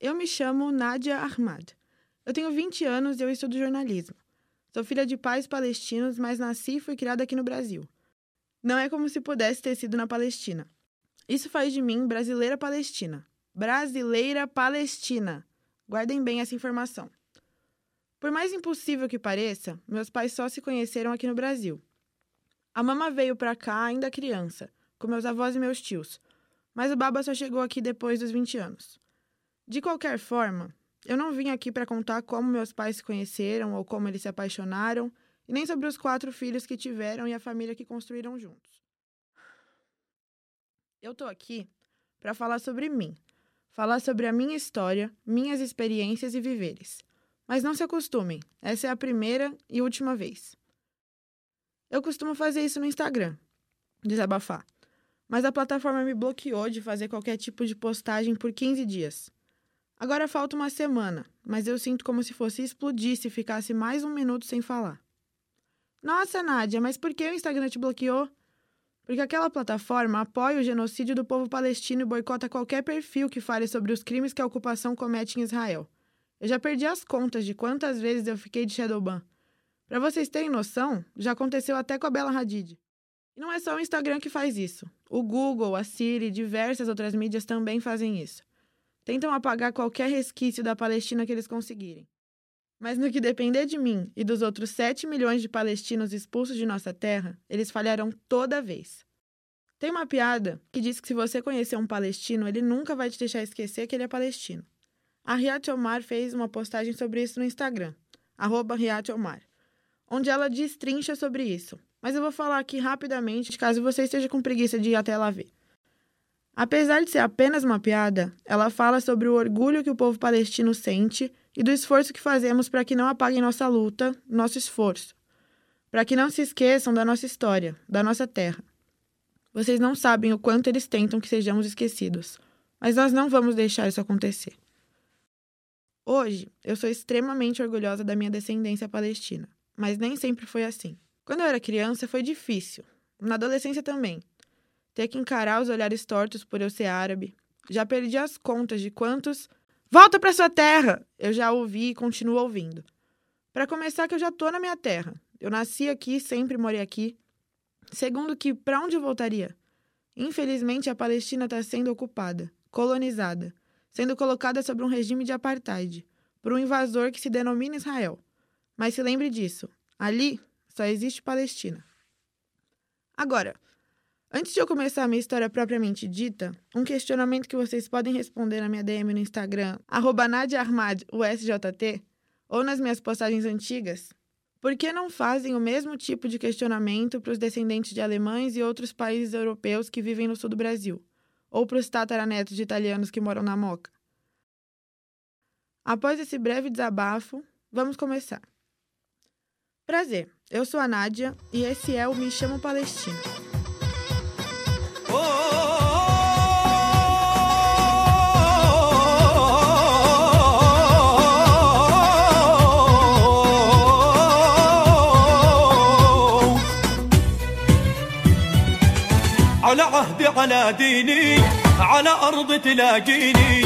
Eu me chamo Nadia Ahmad. Eu tenho 20 anos e eu estudo jornalismo. Sou filha de pais palestinos, mas nasci e fui criada aqui no Brasil. Não é como se pudesse ter sido na Palestina. Isso faz de mim brasileira palestina. Brasileira palestina. Guardem bem essa informação. Por mais impossível que pareça, meus pais só se conheceram aqui no Brasil. A mama veio para cá ainda criança, com meus avós e meus tios, mas o baba só chegou aqui depois dos 20 anos. De qualquer forma, eu não vim aqui para contar como meus pais se conheceram ou como eles se apaixonaram, e nem sobre os quatro filhos que tiveram e a família que construíram juntos. Eu tô aqui para falar sobre mim, falar sobre a minha história, minhas experiências e viveres. Mas não se acostumem, essa é a primeira e última vez. Eu costumo fazer isso no Instagram, desabafar. Mas a plataforma me bloqueou de fazer qualquer tipo de postagem por 15 dias. Agora falta uma semana, mas eu sinto como se fosse explodir se ficasse mais um minuto sem falar. Nossa, Nádia, mas por que o Instagram te bloqueou? Porque aquela plataforma apoia o genocídio do povo palestino e boicota qualquer perfil que fale sobre os crimes que a ocupação comete em Israel. Eu já perdi as contas de quantas vezes eu fiquei de Shadowban. Para vocês terem noção, já aconteceu até com a Bela Hadid. E não é só o Instagram que faz isso. O Google, a Siri e diversas outras mídias também fazem isso. Tentam apagar qualquer resquício da Palestina que eles conseguirem. Mas no que depender de mim e dos outros 7 milhões de palestinos expulsos de nossa terra, eles falharão toda vez. Tem uma piada que diz que se você conhecer um palestino, ele nunca vai te deixar esquecer que ele é palestino. A Riat Omar fez uma postagem sobre isso no Instagram, arroba Riat Omar, onde ela destrincha sobre isso. Mas eu vou falar aqui rapidamente, caso você esteja com preguiça de ir até lá ver. Apesar de ser apenas uma piada, ela fala sobre o orgulho que o povo palestino sente e do esforço que fazemos para que não apaguem nossa luta, nosso esforço. Para que não se esqueçam da nossa história, da nossa terra. Vocês não sabem o quanto eles tentam que sejamos esquecidos, mas nós não vamos deixar isso acontecer. Hoje, eu sou extremamente orgulhosa da minha descendência palestina, mas nem sempre foi assim. Quando eu era criança, foi difícil. Na adolescência também. Ter que encarar os olhares tortos por eu ser árabe. Já perdi as contas de quantos Volta para sua terra! Eu já ouvi e continuo ouvindo. Para começar, que eu já tô na minha terra. Eu nasci aqui, sempre morei aqui. Segundo, que para onde eu voltaria? Infelizmente, a Palestina está sendo ocupada, colonizada sendo colocada sob um regime de apartheid por um invasor que se denomina Israel. Mas se lembre disso: ali só existe Palestina. Agora, antes de eu começar a minha história propriamente dita, um questionamento que vocês podem responder na minha DM no Instagram, NadiaArmad.usjt, ou nas minhas postagens antigas, por que não fazem o mesmo tipo de questionamento para os descendentes de alemães e outros países europeus que vivem no sul do Brasil? ou para os tataranetos de italianos que moram na Moca? Após esse breve desabafo, vamos começar. Prazer, eu sou a Nádia e esse é o Me Chamo Palestina. على عهدي على ديني على أرض تلاقيني.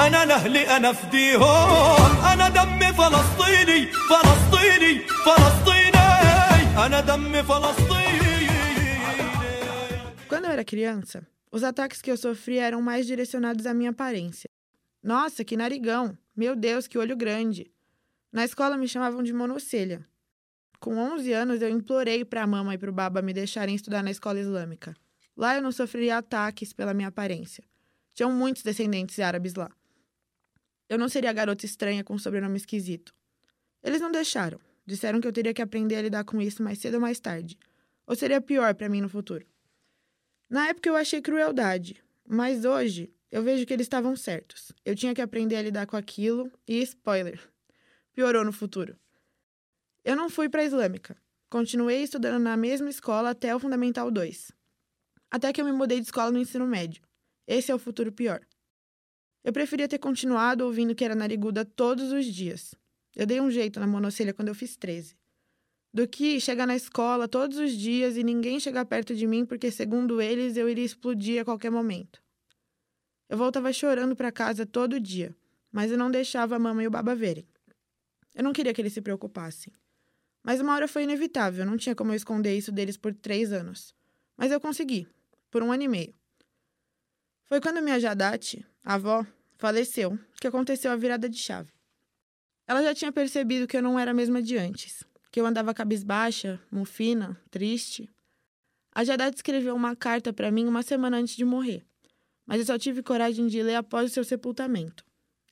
أنا لأهلي أنا فديهم أنا دمي فلسطيني فلسطيني فلسطيني. أنا دمي فلسطيني. Era criança, os ataques que eu sofri eram mais direcionados à minha aparência. Nossa, que narigão! Meu Deus, que olho grande! Na escola me chamavam de monocelha. Com 11 anos, eu implorei para a mama e para o baba me deixarem estudar na escola islâmica. Lá eu não sofreria ataques pela minha aparência. Tinham muitos descendentes árabes lá. Eu não seria garota estranha com um sobrenome esquisito. Eles não deixaram. Disseram que eu teria que aprender a lidar com isso mais cedo ou mais tarde. Ou seria pior para mim no futuro. Na época eu achei crueldade, mas hoje eu vejo que eles estavam certos. Eu tinha que aprender a lidar com aquilo e spoiler, piorou no futuro. Eu não fui para a islâmica. Continuei estudando na mesma escola até o Fundamental 2 até que eu me mudei de escola no ensino médio. Esse é o futuro pior. Eu preferia ter continuado ouvindo que era nariguda todos os dias. Eu dei um jeito na monocelha quando eu fiz 13. Do que chegar na escola todos os dias e ninguém chegar perto de mim porque, segundo eles, eu iria explodir a qualquer momento. Eu voltava chorando para casa todo dia, mas eu não deixava a mama e o baba verem. Eu não queria que eles se preocupassem. Mas uma hora foi inevitável, não tinha como eu esconder isso deles por três anos. Mas eu consegui, por um ano e meio. Foi quando minha Jadate, a avó, faleceu que aconteceu a virada de chave. Ela já tinha percebido que eu não era a mesma de antes, que eu andava cabisbaixa, mufina, triste. A Jadate escreveu uma carta para mim uma semana antes de morrer, mas eu só tive coragem de ler após o seu sepultamento.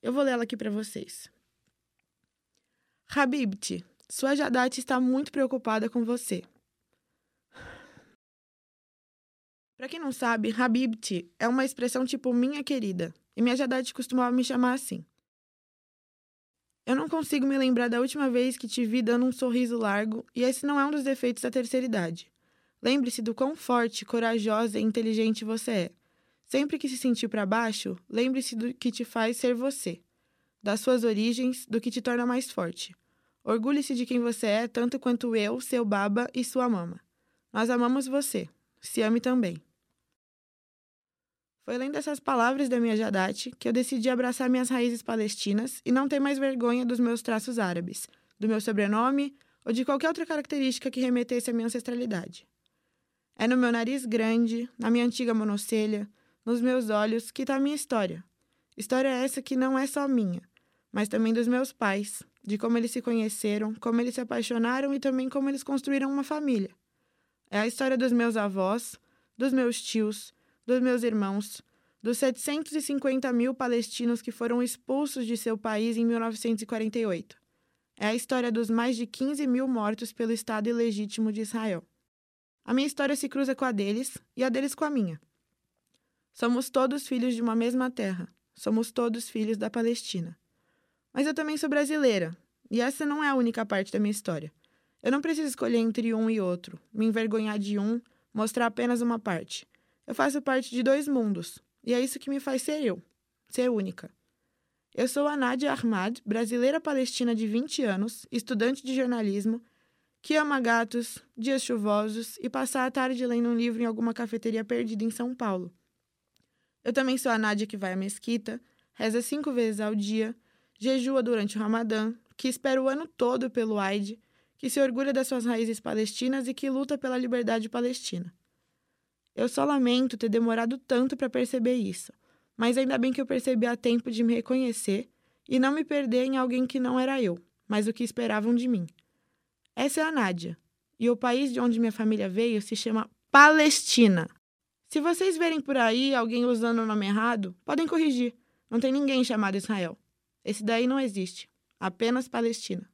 Eu vou lê-la aqui para vocês. Habibti, sua Jadate está muito preocupada com você. Para quem não sabe, Habibti é uma expressão tipo minha querida, e minha Jadate costumava me chamar assim. Eu não consigo me lembrar da última vez que te vi dando um sorriso largo, e esse não é um dos defeitos da terceira idade. Lembre-se do quão forte, corajosa e inteligente você é. Sempre que se sentir para baixo, lembre-se do que te faz ser você, das suas origens, do que te torna mais forte. Orgulhe-se de quem você é, tanto quanto eu, seu baba e sua mama. Nós amamos você. Se ame também. Foi além dessas palavras da minha Jadate que eu decidi abraçar minhas raízes palestinas e não ter mais vergonha dos meus traços árabes, do meu sobrenome ou de qualquer outra característica que remetesse à minha ancestralidade. É no meu nariz grande, na minha antiga monocelha, nos meus olhos que está a minha história. História essa que não é só minha, mas também dos meus pais, de como eles se conheceram, como eles se apaixonaram e também como eles construíram uma família. É a história dos meus avós, dos meus tios, dos meus irmãos, dos 750 mil palestinos que foram expulsos de seu país em 1948. É a história dos mais de 15 mil mortos pelo Estado ilegítimo de Israel. A minha história se cruza com a deles e a deles com a minha. Somos todos filhos de uma mesma terra. Somos todos filhos da Palestina. Mas eu também sou brasileira, e essa não é a única parte da minha história. Eu não preciso escolher entre um e outro, me envergonhar de um, mostrar apenas uma parte. Eu faço parte de dois mundos, e é isso que me faz ser eu, ser única. Eu sou a Nadia Ahmad, brasileira palestina de 20 anos, estudante de jornalismo, que ama gatos, dias chuvosos e passar a tarde lendo um livro em alguma cafeteria perdida em São Paulo. Eu também sou a Nádia que vai à mesquita, reza cinco vezes ao dia, jejua durante o Ramadã, que espera o ano todo pelo Aide, que se orgulha das suas raízes palestinas e que luta pela liberdade palestina. Eu só lamento ter demorado tanto para perceber isso, mas ainda bem que eu percebi a tempo de me reconhecer e não me perder em alguém que não era eu, mas o que esperavam de mim. Essa é a Nádia, e o país de onde minha família veio se chama Palestina. Se vocês verem por aí alguém usando o nome errado, podem corrigir. Não tem ninguém chamado Israel. Esse daí não existe. Apenas Palestina.